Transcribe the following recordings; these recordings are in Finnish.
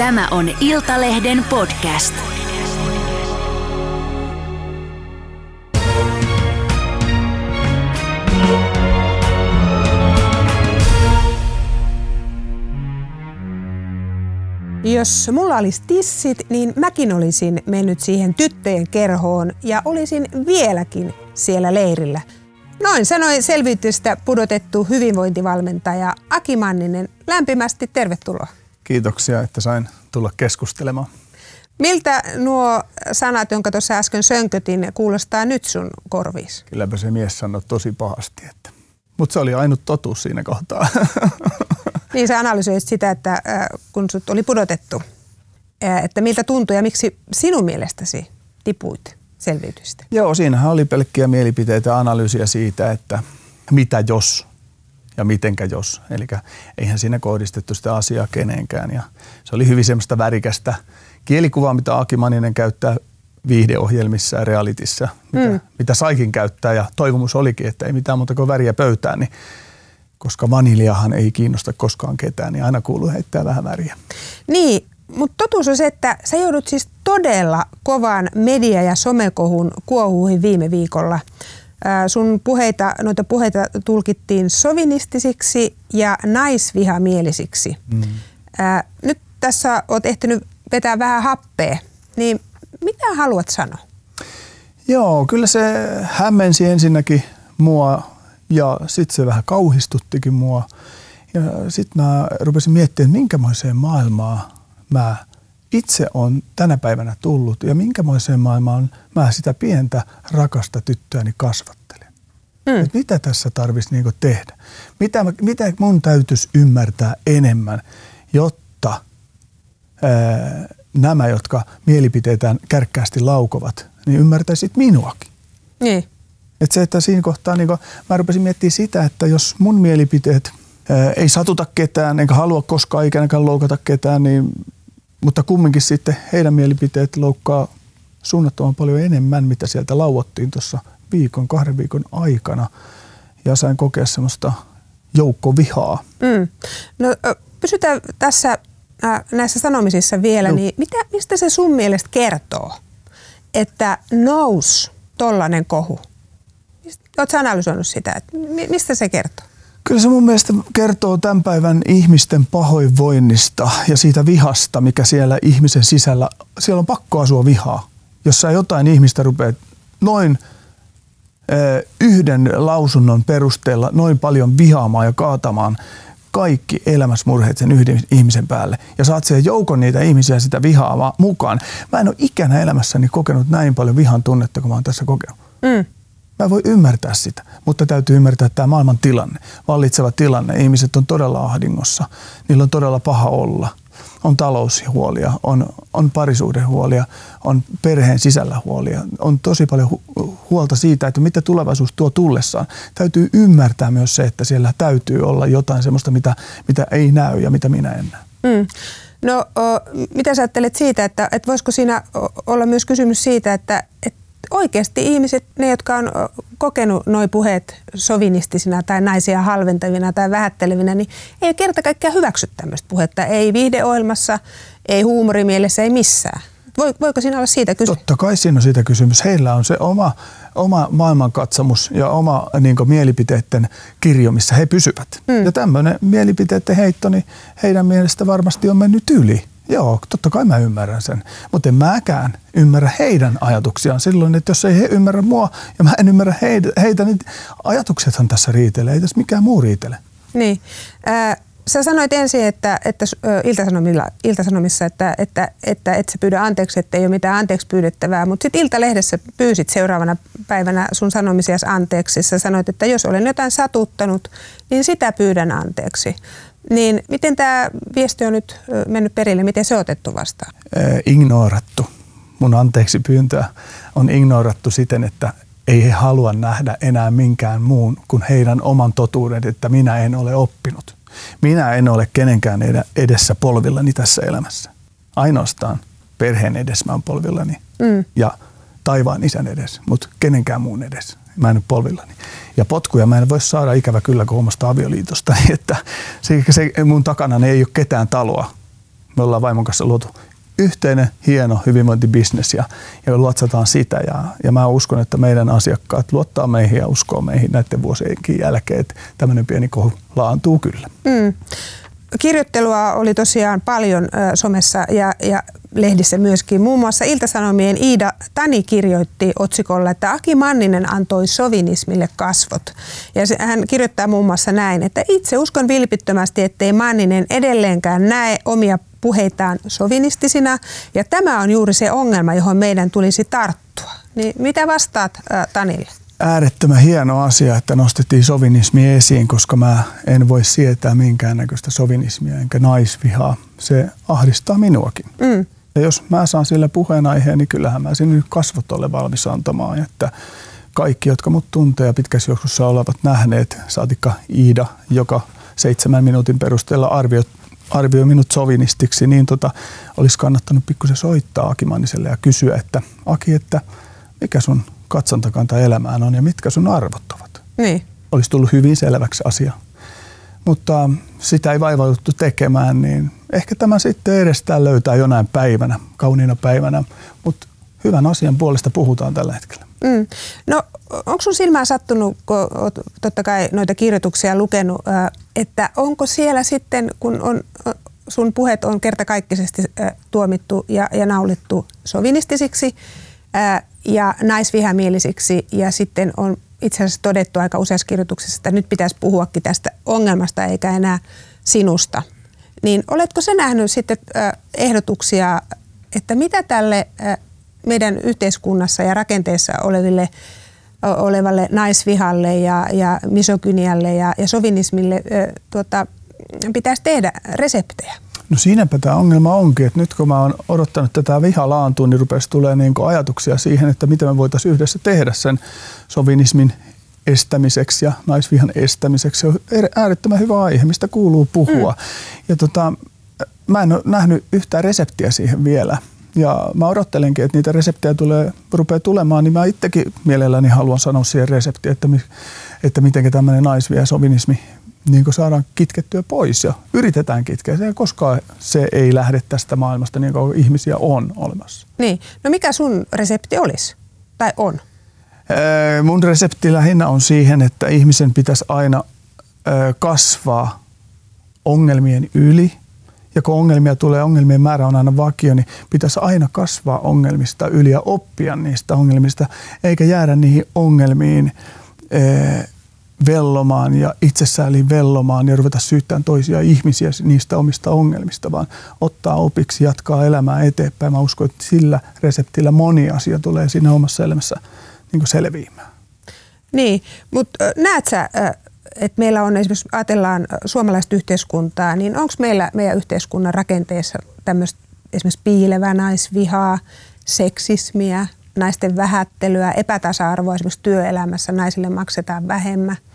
Tämä on Iltalehden podcast. Jos mulla olisi tissit, niin mäkin olisin mennyt siihen tyttöjen kerhoon ja olisin vieläkin siellä leirillä. Noin sanoi selviytystä pudotettu hyvinvointivalmentaja Aki Manninen. Lämpimästi tervetuloa. Kiitoksia, että sain tulla keskustelemaan. Miltä nuo sanat, jonka tuossa äsken sönkötin, kuulostaa nyt sun korviis? Kylläpä se mies sanoi tosi pahasti, että... mutta se oli ainut totuus siinä kohtaa. Niin sä analysoit sitä, että äh, kun sut oli pudotettu, äh, että miltä tuntui ja miksi sinun mielestäsi tipuit selviytystä? Joo, siinähän oli pelkkiä mielipiteitä ja analyysiä siitä, että mitä jos ja mitenkä jos. Eli eihän siinä kohdistettu sitä asiaa kenenkään. Ja se oli hyvin semmoista värikästä kielikuvaa, mitä Aki Maninen käyttää viihdeohjelmissa ja realitissa, mitä, mm. mitä saikin käyttää. Ja toivomus olikin, että ei mitään muuta kuin väriä pöytään, niin koska vaniljahan ei kiinnosta koskaan ketään, niin aina kuuluu heittää vähän väriä. Niin, mutta totuus on se, että sä joudut siis todella kovan media- ja somekohun kuohuihin viime viikolla. Sun puheita, noita puheita tulkittiin sovinistisiksi ja naisvihamielisiksi. Mm. nyt tässä oot ehtinyt vetää vähän happea, niin mitä haluat sanoa? Joo, kyllä se hämmensi ensinnäkin mua ja sitten se vähän kauhistuttikin mua. Ja sitten mä rupesin miettimään, että minkämoiseen maailmaan mä itse on tänä päivänä tullut ja minkämoiseen maailmaan mä sitä pientä rakasta tyttöäni kasvattelen. Mm. Et mitä tässä tarvitsisi niinku tehdä? Mitä, mitä mun täytyisi ymmärtää enemmän, jotta ää, nämä, jotka mielipiteitään kärkkäästi laukovat, niin ymmärtäisit minuakin. Niin. Että se, että siinä kohtaa niin mä rupesin miettimään sitä, että jos mun mielipiteet ei satuta ketään, enkä halua koskaan ikänäkään loukata ketään, niin, mutta kumminkin sitten heidän mielipiteet loukkaa suunnattoman paljon enemmän, mitä sieltä lauottiin tuossa viikon, kahden viikon aikana. Ja sain kokea semmoista joukkovihaa. Mm. No pysytään tässä äh, näissä sanomisissa vielä, no. niin mitä, mistä se sun mielestä kertoo, että nous tollanen kohu Oletko analysoinut sitä, että mistä se kertoo? Kyllä se mun mielestä kertoo tämän päivän ihmisten pahoinvoinnista ja siitä vihasta, mikä siellä ihmisen sisällä, siellä on pakko asua vihaa. Jos sä jotain ihmistä rupeat noin yhden lausunnon perusteella noin paljon vihaamaan ja kaatamaan kaikki elämäsmurheet sen yhden ihmisen päälle ja saat siihen joukon niitä ihmisiä sitä vihaamaan mukaan. Mä en ole ikänä elämässäni kokenut näin paljon vihan tunnetta kuin mä oon tässä kokenut. Mm. Mä voi ymmärtää sitä, mutta täytyy ymmärtää tämä maailman tilanne, vallitseva tilanne. Ihmiset on todella ahdingossa, niillä on todella paha olla. On taloushuolia, on, on parisuudehuolia, on perheen sisällä huolia. On tosi paljon hu- huolta siitä, että mitä tulevaisuus tuo tullessaan. Täytyy ymmärtää myös se, että siellä täytyy olla jotain sellaista, mitä, mitä ei näy ja mitä minä en näe. Mm. No, o, mitä sä ajattelet siitä, että, että voisiko siinä olla myös kysymys siitä, että, että oikeasti ihmiset, ne jotka on kokenut nuo puheet sovinistisina tai naisia halventavina tai vähättelevinä, niin ei kerta kaikkiaan hyväksy tämmöistä puhetta. Ei viihdeohjelmassa, ei huumorimielessä, ei missään. Voiko siinä olla siitä kysymys? Totta kai siinä on siitä kysymys. Heillä on se oma, oma maailmankatsomus ja oma niin mielipiteiden kirjo, missä he pysyvät. Hmm. Ja tämmöinen mielipiteiden heitto, niin heidän mielestä varmasti on mennyt yli. Joo, totta kai mä ymmärrän sen. Mutta en mäkään ymmärrä heidän ajatuksiaan silloin, että jos ei he ymmärrä mua ja mä en ymmärrä heitä, heitä niin ajatuksethan tässä riitelee. Ei tässä mikään muu riitele. Niin. Äh, sä sanoit ensin, että, että iltasanomilla, iltasanomissa, että, että, että et sä pyydä anteeksi, että ei ole mitään anteeksi pyydettävää, mutta sitten Iltalehdessä pyysit seuraavana päivänä sun sanomisias anteeksi. Sä sanoit, että jos olen jotain satuttanut, niin sitä pyydän anteeksi. Niin miten tämä viesti on nyt mennyt perille? Miten se on otettu vastaan? ignorattu. Mun anteeksi pyyntöä on ignorattu siten, että ei he halua nähdä enää minkään muun kuin heidän oman totuuden, että minä en ole oppinut. Minä en ole kenenkään edessä polvillani tässä elämässä. Ainoastaan perheen edessä mä oon polvillani mm. ja taivaan isän edessä, mutta kenenkään muun edessä mä en ole polvillani. Ja potkuja mä en voi saada ikävä kyllä kuin omasta avioliitosta, että se, se mun takana ei ole ketään taloa. Me ollaan vaimon kanssa luotu yhteinen hieno hyvinvointibisnes ja, ja luotsataan sitä. Ja, ja mä uskon, että meidän asiakkaat luottaa meihin ja uskoo meihin näiden vuosienkin jälkeen, että tämmöinen pieni kohu laantuu kyllä. Mm. Kirjoittelua oli tosiaan paljon somessa ja, ja lehdissä myöskin. Muun muassa Iltasanomien Iida Tani kirjoitti otsikolla, että Aki Manninen antoi sovinismille kasvot. Ja hän kirjoittaa muun muassa näin, että itse uskon vilpittömästi, ettei Manninen edelleenkään näe omia puheitaan sovinistisina. Ja tämä on juuri se ongelma, johon meidän tulisi tarttua. Niin mitä vastaat äh, Tanille? Äärettömän hieno asia, että nostettiin sovinismi esiin, koska mä en voi sietää minkäännäköistä sovinismia enkä naisvihaa. Se ahdistaa minuakin. Mm. Ja jos mä saan sillä puheenaiheen, niin kyllähän mä sinne kasvot ole valmis antamaan. Että kaikki, jotka mut tuntee ja pitkässä juoksussa olevat nähneet, saatikka Iida, joka seitsemän minuutin perusteella arvioi, arvioi minut sovinistiksi, niin tota, olisi kannattanut pikkusen soittaa Aki Manniselle ja kysyä, että Aki, että mikä sun katsontakanta elämään on ja mitkä sun arvot ovat. Niin. Olisi tullut hyvin selväksi asia. Mutta sitä ei vaivauduttu tekemään, niin ehkä tämä sitten edestään löytää jonain päivänä, kauniina päivänä, mutta hyvän asian puolesta puhutaan tällä hetkellä. Mm. No onko sun silmään sattunut, kun olet totta kai noita kirjoituksia lukenut, että onko siellä sitten, kun on, sun puheet on kertakaikkisesti tuomittu ja, ja naulittu sovinistisiksi ja naisvihamielisiksi ja sitten on itse asiassa todettu aika useassa kirjoituksessa, että nyt pitäisi puhuakin tästä ongelmasta eikä enää sinusta. Niin oletko sä nähnyt sitten ehdotuksia, että mitä tälle meidän yhteiskunnassa ja rakenteessa oleville olevalle naisvihalle ja, ja misokynialle ja, ja sovinismille tuota, pitäisi tehdä reseptejä? No siinäpä tämä ongelma onkin, että nyt kun mä oon odottanut tätä vihalaantua, niin rupesi tulee niin ajatuksia siihen, että miten me voitaisiin yhdessä tehdä sen sovinismin estämiseksi ja naisvihan estämiseksi. Se on äärettömän hyvä aihe, mistä kuuluu puhua. Mm. Ja tota, mä en ole nähnyt yhtään reseptiä siihen vielä. Ja mä odottelenkin, että niitä reseptejä tulee, rupeaa tulemaan, niin mä itsekin mielelläni haluan sanoa siihen reseptiin, että, että miten tämmöinen naisvia sovinismi niin kuin saadaan kitkettyä pois ja yritetään kitkeä se, koska se ei lähde tästä maailmasta niin kuin ihmisiä on olemassa. Niin. No mikä sun resepti olisi? Tai on? Mun resepti lähinnä on siihen, että ihmisen pitäisi aina kasvaa ongelmien yli. Ja kun ongelmia tulee, ongelmien määrä on aina vakio, niin pitäisi aina kasvaa ongelmista yli ja oppia niistä ongelmista, eikä jäädä niihin ongelmiin vellomaan ja itsessäälin vellomaan ja ruveta syyttämään toisia ihmisiä niistä omista ongelmista, vaan ottaa opiksi, jatkaa elämää eteenpäin. Mä uskon, että sillä reseptillä moni asia tulee siinä omassa elämässä niin selviämään. Niin, mutta näet sä, että meillä on esimerkiksi, ajatellaan suomalaista yhteiskuntaa, niin onko meillä meidän yhteiskunnan rakenteessa tämmöistä esimerkiksi piilevää naisvihaa, seksismiä, naisten vähättelyä, epätasa-arvoa esimerkiksi työelämässä, naisille maksetaan vähemmän –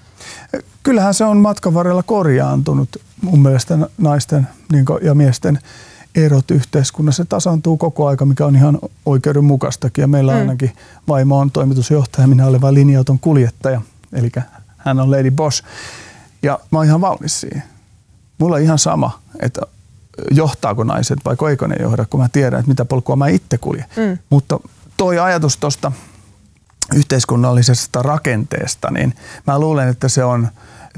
Kyllähän se on matkan varrella korjaantunut mun mielestä naisten niin ja miesten erot yhteiskunnassa. Se tasaantuu koko aika, mikä on ihan oikeudenmukaistakin. Ja meillä mm. ainakin vaimo on toimitusjohtaja, minä olen vain linja-auton kuljettaja. Eli hän on Lady Boss. Ja mä oon ihan valmis siihen. Mulla on ihan sama, että johtaako naiset vai eikö ne johda, kun mä tiedän, että mitä polkua mä itse kuljen. Mm. Mutta toi ajatus tuosta yhteiskunnallisesta rakenteesta, niin mä luulen, että se on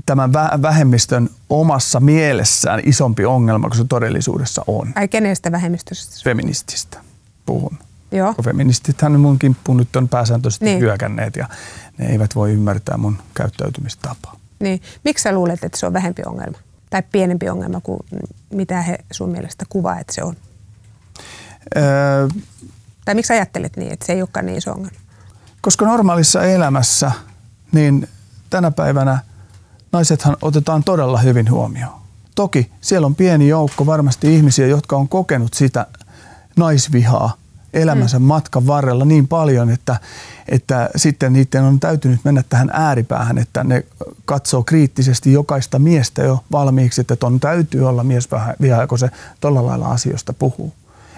tämän vähemmistön omassa mielessään isompi ongelma kuin se todellisuudessa on. Ai kenestä vähemmistöstä? Feminististä puhun. Joo. Feministithän mun kimppuun nyt on pääsääntöisesti niin. hyökänneet ja ne eivät voi ymmärtää mun käyttäytymistapaa. Niin. Miksi sä luulet, että se on vähempi ongelma? Tai pienempi ongelma kuin mitä he sun mielestä kuvaa, että se on? Öö, tai miksi ajattelet niin, että se ei olekaan niin iso ongelma? Koska normaalissa elämässä, niin tänä päivänä naisethan otetaan todella hyvin huomioon. Toki siellä on pieni joukko varmasti ihmisiä, jotka on kokenut sitä naisvihaa elämänsä mm. matkan varrella niin paljon, että, että sitten niiden on täytynyt mennä tähän ääripäähän, että ne katsoo kriittisesti jokaista miestä jo valmiiksi, että ton täytyy olla miesvihaa, kun se tuolla lailla asioista puhuu.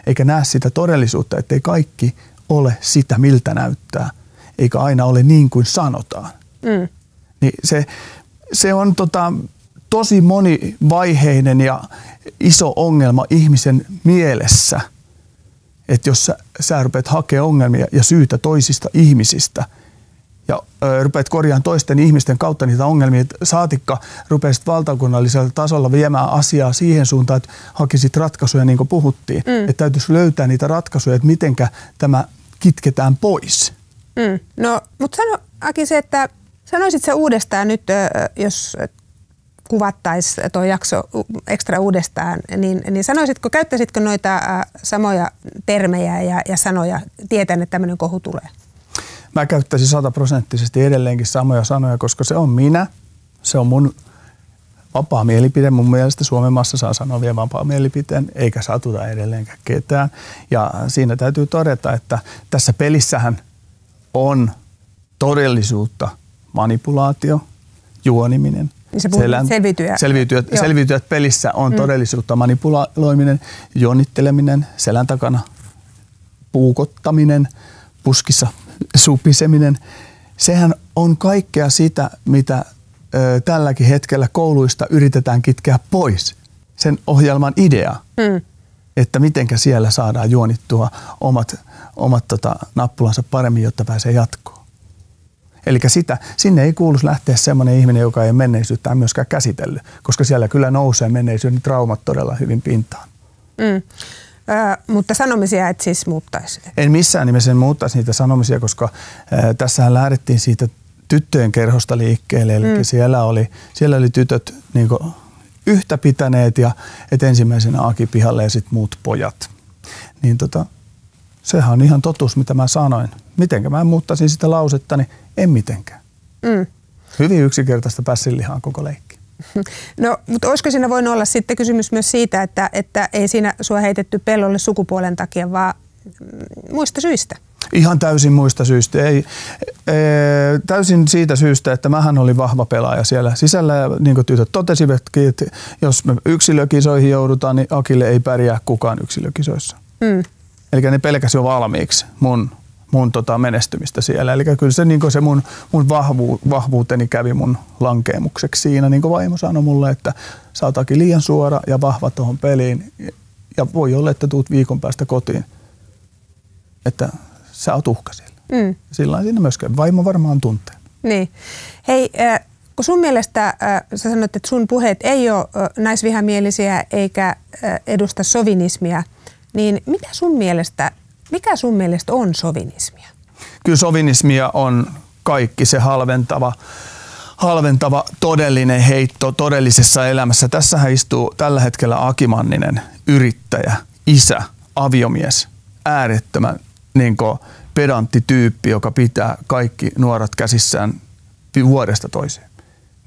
Eikä näe sitä todellisuutta, ettei kaikki ole sitä, miltä näyttää, eikä aina ole niin kuin sanotaan. Mm. Niin se, se on tota, tosi monivaiheinen ja iso ongelma ihmisen mielessä, että jos sä, sä rupeat hakemaan ongelmia ja syytä toisista ihmisistä ja ö, rupeat korjaamaan toisten ihmisten kautta niitä ongelmia, että saatikka rupeaisit valtakunnallisella tasolla viemään asiaa siihen suuntaan, että hakisit ratkaisuja niin kuin puhuttiin. Mm. Että täytyisi löytää niitä ratkaisuja, että mitenkä tämä kitketään pois. Mm. No, mutta sano Aki se, että sanoisit sä uudestaan nyt, jos kuvattaisiin tuo jakso ekstra uudestaan, niin, niin sanoisitko, käyttäisitkö noita samoja termejä ja, ja sanoja tietäen, että tämmöinen kohu tulee? Mä käyttäisin sataprosenttisesti edelleenkin samoja sanoja, koska se on minä, se on mun vapaa mielipide. Mun mielestä Suomen maassa saa sanoa vielä vapaa mielipiteen, eikä satuta edelleenkään ketään. Ja siinä täytyy todeta, että tässä pelissähän on todellisuutta manipulaatio, juoniminen. Niin se Selän, selviytyjä. Selviytyjät, selviytyjät pelissä on mm. todellisuutta manipuloiminen, juonitteleminen, selän takana puukottaminen, puskissa supiseminen. Sehän on kaikkea sitä, mitä ö, tälläkin hetkellä kouluista yritetään kitkeä pois. Sen ohjelman idea, mm. että mitenkä siellä saadaan juonittua omat, omat tota, nappulansa paremmin, jotta pääsee jatkoon. Eli sitä, sinne ei kuulu lähteä semmoinen ihminen, joka ei menneisyyttä myöskään käsitellyt, koska siellä kyllä nousee menneisyyden traumat todella hyvin pintaan. Mm. Ö, mutta sanomisia et siis muuttaisi? En missään nimessä muuttaisi niitä sanomisia, koska ö, tässähän lähdettiin siitä tyttöjen kerhosta liikkeelle. Eli mm. siellä, oli, siellä oli tytöt niin kuin, yhtä pitäneet ja et ensimmäisenä Aki pihalle ja sitten muut pojat. Niin tota, sehän on ihan totuus, mitä mä sanoin. Mitenkä mä muuttaisin sitä lausetta, niin en mitenkään. Mm. Hyvin yksinkertaista pässinlihaa koko leikki. No, mutta olisiko siinä voinut olla sitten kysymys myös siitä, että, että ei siinä sua heitetty pellolle sukupuolen takia, vaan muista syistä? Ihan täysin muista syistä. Ei, e, täysin siitä syystä, että mähän olin vahva pelaaja siellä sisällä ja niin kuin tytöt totesivatkin, että jos me yksilökisoihin joudutaan, niin Akille ei pärjää kukaan yksilökisoissa. Mm. Eli ne pelkäsi jo valmiiksi mun mun tota menestymistä siellä. Eli kyllä se, niin se mun, mun vahvu, vahvuuteni kävi mun lankeemukseksi siinä. Niin kuin vaimo sanoi mulle, että sä oot liian suora ja vahva tuohon peliin. Ja voi olla, että tuut viikon päästä kotiin, että sä oot uhka siellä. Mm. Sillä siinä myöskään vaimo varmaan tuntee. Niin. Hei, äh, kun sun mielestä, äh, sä sanoit, että sun puheet ei ole äh, naisvihamielisiä eikä äh, edusta sovinismia, niin mitä sun mielestä mikä sun mielestä on sovinismia? Kyllä sovinismia on kaikki se halventava, halventava todellinen heitto todellisessa elämässä. Tässähän istuu tällä hetkellä Akimanninen, yrittäjä, isä, aviomies, äärettömän niin pedantti tyyppi, joka pitää kaikki nuoret käsissään vuodesta toiseen.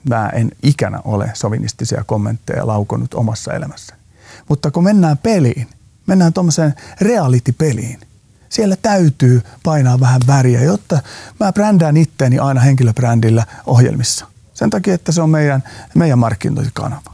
Mä en ikänä ole sovinistisia kommentteja laukonut omassa elämässäni. Mutta kun mennään peliin, mennään tuommoiseen reality-peliin – siellä täytyy painaa vähän väriä, jotta mä brändään itteeni aina henkilöbrändillä ohjelmissa. Sen takia, että se on meidän, meidän markkinointikanava.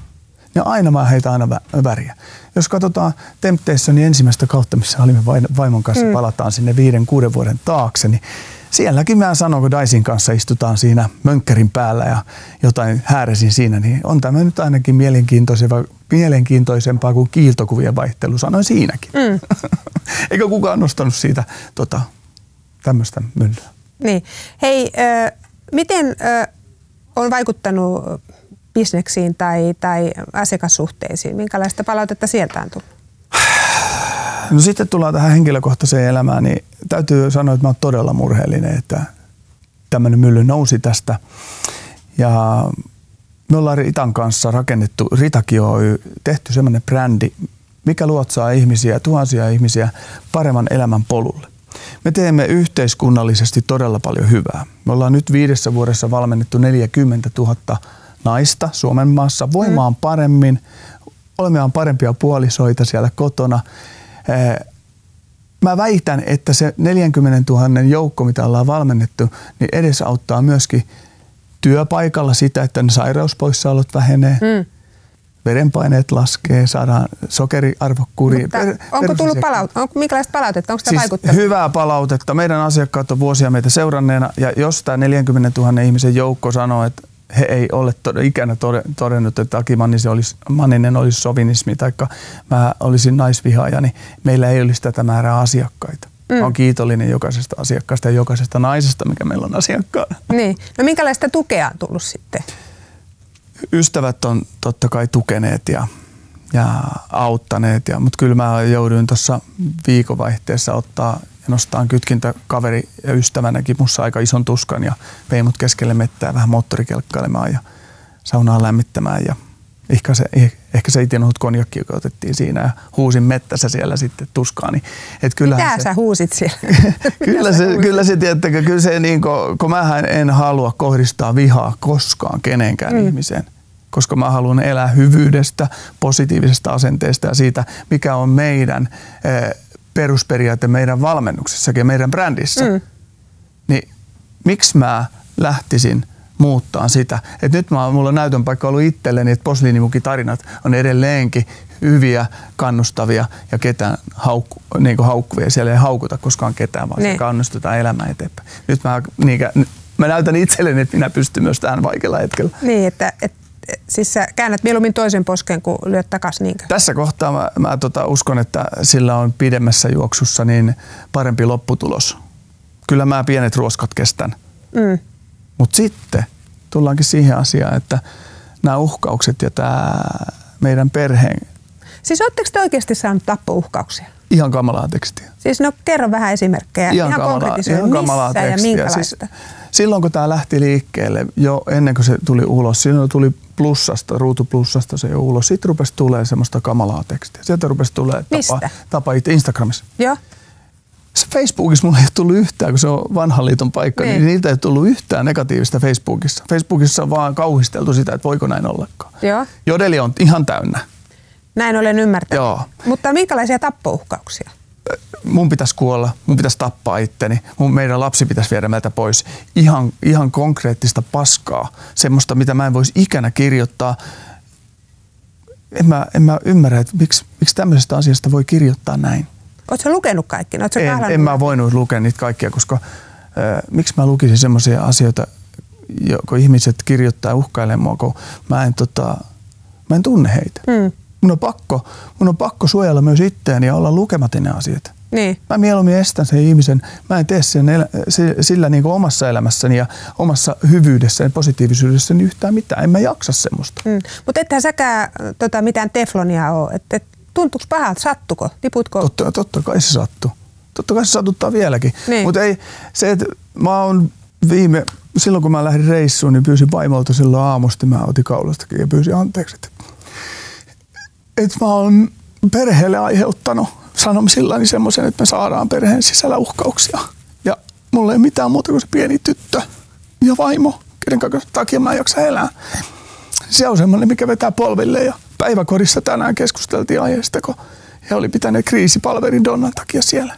Ja aina mä heitän aina väriä. Jos katsotaan Temptationin ensimmäistä kautta, missä olimme vaimon kanssa, mm. palataan sinne viiden, kuuden vuoden taakse, niin sielläkin mä sanon, kun Daisin kanssa istutaan siinä mönkkärin päällä ja jotain hääresin siinä, niin on tämä nyt ainakin mielenkiintoisempaa, mielenkiintoisempaa kuin kiiltokuvien vaihtelu, sanoin siinäkin. Mm. Eikä kukaan nostanut siitä tota, tämmöistä myllyä. Niin. Hei, äh, miten äh, on vaikuttanut bisneksiin tai, tai asiakassuhteisiin? Minkälaista palautetta sieltä on tullut? No sitten tullaan tähän henkilökohtaiseen elämään, niin täytyy sanoa, että mä oon todella murheellinen, että tämmöinen mylly nousi tästä. Ja me ollaan Ritan kanssa rakennettu, Ritakin Oy, tehty semmoinen brändi, mikä luotsaa ihmisiä, tuhansia ihmisiä paremman elämän polulle. Me teemme yhteiskunnallisesti todella paljon hyvää. Me ollaan nyt viidessä vuodessa valmennettu 40 000 naista Suomen maassa voimaan mm. paremmin, olemaan parempia puolisoita siellä kotona. Mä väitän, että se 40 000 joukko, mitä ollaan valmennettu, niin edesauttaa myöskin työpaikalla sitä, että ne sairauspoissaolot vähenee. Mm verenpaineet laskee, saadaan sokeriarvo kuriin. Mutta onko tullut palautetta? Onko, minkälaista palautetta? Onko siis vaikuttanut? Hyvää palautetta. Meidän asiakkaat on vuosia meitä seuranneena ja jos tämä 40 000 ihmisen joukko sanoo, että he ei ole tod- ikänä todennut, että Aki Manninen olisi, Manninen olisi sovinismi tai mä olisin naisvihaaja, niin meillä ei olisi tätä määrää asiakkaita. Mm. Mä olen kiitollinen jokaisesta asiakkaasta ja jokaisesta naisesta, mikä meillä on asiakkaana. Niin. No minkälaista tukea on tullut sitten? Ystävät on totta kai tukeneet ja, ja auttaneet, ja, mutta kyllä mä jouduin tuossa viikonvaihteessa ottaa nostaa kytkintä kaveri ja ystävänäkin mussa aika ison tuskan ja vei mut keskelle mettää vähän moottorikelkkailemaan ja saunaa lämmittämään ja ehkä se, ehkä se itinuhut konjakki, joka otettiin siinä ja huusin mettässä siellä sitten tuskaani. Et Mitä se, sä huusit siellä? kyllä, se, kyllä se, tiettäkö, kyllä se niin kuin, kun mä en halua kohdistaa vihaa koskaan kenenkään mm. ihmiseen koska mä haluan elää hyvyydestä, positiivisesta asenteesta ja siitä, mikä on meidän eh, perusperiaate meidän valmennuksessakin ja meidän brändissä, mm. niin miksi mä lähtisin muuttaa sitä. Et nyt mä, mulla on näytön paikka ollut itselleni, että posliinimukitarinat on edelleenkin hyviä, kannustavia ja ketään haukku, niin haukkuvia. Siellä ei haukuta koskaan ketään, vaan ne. Niin. kannustetaan elämään eteenpäin. Nyt mä, niin, mä näytän itselleni, että minä pystyn myös tähän vaikealla hetkellä. Niin, että, että siis sä käännät mieluummin toisen posken kuin lyöt takaisin niinkö? Tässä kohtaa mä, mä tota uskon, että sillä on pidemmässä juoksussa niin parempi lopputulos. Kyllä mä pienet ruoskat kestän. Mm. Mutta sitten tullaankin siihen asiaan, että nämä uhkaukset ja tämä meidän perheen... Siis oletteko te oikeasti saanut tappouhkauksia? Ihan kamalaa tekstiä. Siis no kerro vähän esimerkkejä. Ihan, ihan kamalaa, ihan kamalaa tekstiä. ja minkälaista? Siis, silloin kun tämä lähti liikkeelle, jo ennen kuin se tuli ulos, silloin tuli plussasta, ruutu plussasta se jo ulos. Sitten rupesi tulee semmoista kamalaa tekstiä. Sieltä rupesi tulee tapa, tapa itse Instagramissa. Joo. Se Facebookissa mulla ei ole tullut yhtään, kun se on vanhan liiton paikka, niin, niin niiltä ei tullut yhtään negatiivista Facebookissa. Facebookissa on vaan kauhisteltu sitä, että voiko näin ollakaan. Joo. Jodeli on ihan täynnä. Näin olen ymmärtänyt. Joo. Mutta minkälaisia tappouhkauksia? Mun pitäisi kuolla, mun pitäisi tappaa itteni, mun, meidän lapsi pitäisi viedä meiltä pois. Ihan, ihan konkreettista paskaa, semmoista, mitä mä en voisi ikänä kirjoittaa. En mä, en mä ymmärrä, että miksi, miksi tämmöisestä asiasta voi kirjoittaa näin. Oletko lukenut kaikki? en, en mä voinut lukea niitä kaikkia, koska äh, miksi mä lukisin semmoisia asioita, kun ihmiset kirjoittaa uhkailemaan, kun mä en, tota, mä en tunne heitä. Mm mun on pakko, mun on pakko suojella myös itseäni ja olla lukematon ne asiat. Niin. Mä mieluummin estän sen ihmisen, mä en tee sen elä, sillä niin kuin omassa elämässäni ja omassa hyvyydessäni, positiivisuudessani yhtään mitään. En mä jaksa semmoista. Mm. Mutta ethän säkään tota, mitään teflonia ole. Et, et, tuntuuko pahalta? Sattuko? Tiputko? Totta, totta kai se sattuu. Totta kai se satuttaa vieläkin. Niin. Mutta ei se, että mä oon viime, silloin kun mä lähdin reissuun, niin pyysin vaimolta silloin aamusti, mä otin kaulastakin ja pyysin anteeksi, että että mä oon perheelle aiheuttanut sanomisillani semmoisen, että me saadaan perheen sisällä uhkauksia. Ja mulla ei mitään muuta kuin se pieni tyttö ja vaimo, kenen takia mä en jaksa elää. Se on semmoinen, mikä vetää polville ja päiväkodissa tänään keskusteltiin aiheesta, kun he oli pitäneet kriisipalvelin Donnan takia siellä.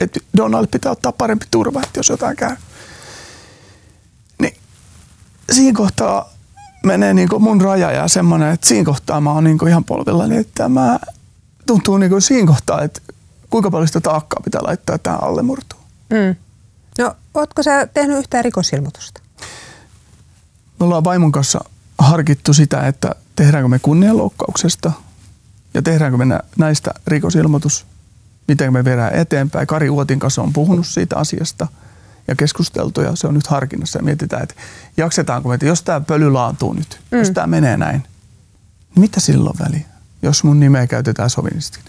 Että Donnalle pitää ottaa parempi turva, että jos jotain käy. Niin siinä kohtaa menee niin kuin mun raja ja semmoinen, että siinä kohtaa mä oon niin ihan polvillani, että mä tuntuu niin kuin siinä kohtaa, että kuinka paljon sitä taakkaa pitää laittaa tähän alle murtuun. Mm. No, ootko sä tehnyt yhtään rikosilmoitusta? Me ollaan vaimon kanssa harkittu sitä, että tehdäänkö me kunnianloukkauksesta ja tehdäänkö me näistä rikosilmoitus, miten me verään eteenpäin. Kari Uotin kanssa on puhunut siitä asiasta – ja keskusteltu ja se on nyt harkinnassa ja mietitään, että jaksetaanko me, että jos tämä pöly laantuu nyt, mm. jos tämä menee näin, niin mitä silloin väliä, jos mun nimeä käytetään sovinisti?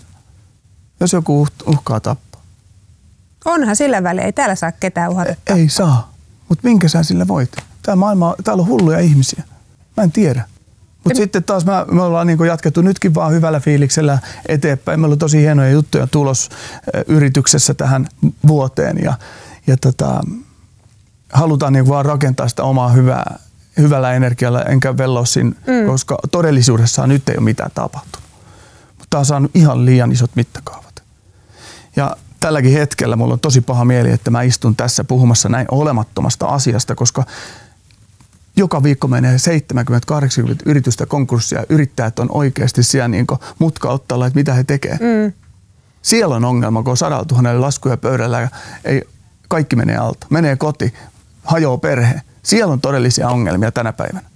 Jos joku uhkaa tappaa. Onhan sillä väliä, ei täällä saa ketään uhata tappaa. Ei saa, mutta minkä sä sillä voit? Tää maailma, täällä on hulluja ihmisiä. Mä en tiedä. Mutta sitten taas mä, me ollaan niinku jatkettu nytkin vaan hyvällä fiiliksellä eteenpäin. Meillä on tosi hienoja juttuja tulos yrityksessä tähän vuoteen ja ja tota, halutaan niin vaan rakentaa sitä omaa hyvää, hyvällä energialla, enkä velloa siinä, mm. koska todellisuudessa nyt ei ole mitään tapahtunut. Mutta tämä on saanut ihan liian isot mittakaavat. Ja tälläkin hetkellä mulla on tosi paha mieli, että mä istun tässä puhumassa näin olemattomasta asiasta, koska joka viikko menee 70-80 yritystä konkurssia ja yrittäjät on oikeasti siellä niin mutka-ottalla, että mitä he tekevät. Mm. Siellä on ongelma, kun on sadalla tuhannella laskuja pöydällä ja ei kaikki menee alta. Menee koti, hajoaa perhe, Siellä on todellisia ongelmia tänä päivänä.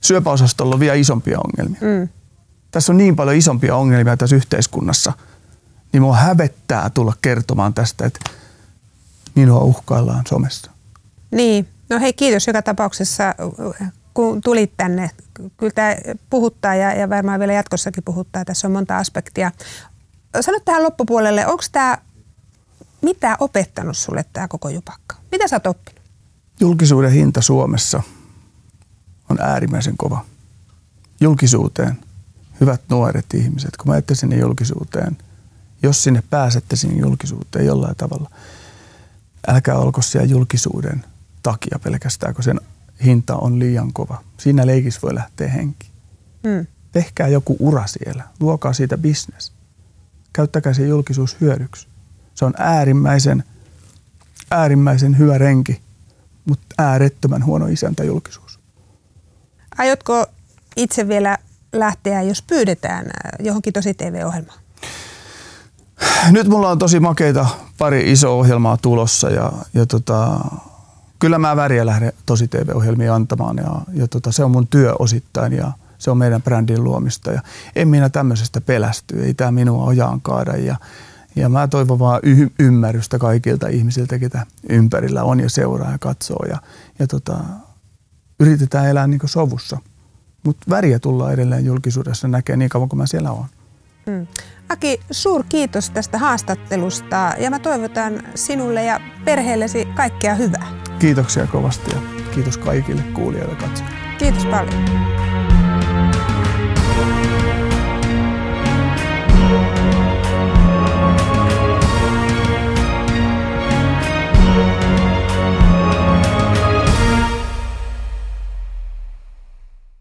Syöpäosastolla on vielä isompia ongelmia. Mm. Tässä on niin paljon isompia ongelmia tässä yhteiskunnassa, niin mua hävettää tulla kertomaan tästä, että minua uhkaillaan somessa. Niin, no hei kiitos joka tapauksessa, kun tulit tänne. Kyllä tämä puhuttaa ja, ja varmaan vielä jatkossakin puhuttaa. Tässä on monta aspektia. Sano tähän loppupuolelle, onko tämä mitä opettanut sulle tämä koko jupakka? Mitä sä oot oppinut? Julkisuuden hinta Suomessa on äärimmäisen kova. Julkisuuteen, hyvät nuoret ihmiset, kun mä sinne julkisuuteen, jos sinne pääsette sinne julkisuuteen jollain tavalla, älkää olko siellä julkisuuden takia pelkästään, kun sen hinta on liian kova. Siinä leikissä voi lähteä henki. Hmm. Tehkää joku ura siellä, luokaa siitä bisnes. Käyttäkää se julkisuus hyödyksi. Se on äärimmäisen, äärimmäisen hyvä renki, mutta äärettömän huono isäntä julkisuus. Aiotko itse vielä lähteä, jos pyydetään äh, johonkin tosi TV-ohjelmaan? Nyt mulla on tosi makeita pari iso ohjelmaa tulossa ja, ja tota, kyllä mä väriä lähden tosi TV-ohjelmia antamaan ja, ja tota, se on mun työ osittain ja se on meidän brändin luomista ja en minä tämmöisestä pelästy, ei tämä minua ojaan kaada ja ja mä toivon vaan y- ymmärrystä kaikilta ihmisiltä, ketä ympärillä on ja seuraa ja katsoo. Ja, ja tota, yritetään elää niin sovussa. Mutta väriä tullaan edelleen julkisuudessa näkee niin kauan kuin mä siellä olen. Hmm. Aki, suur kiitos tästä haastattelusta ja mä toivotan sinulle ja perheellesi kaikkea hyvää. Kiitoksia kovasti ja kiitos kaikille kuulijoille ja Kiitos paljon.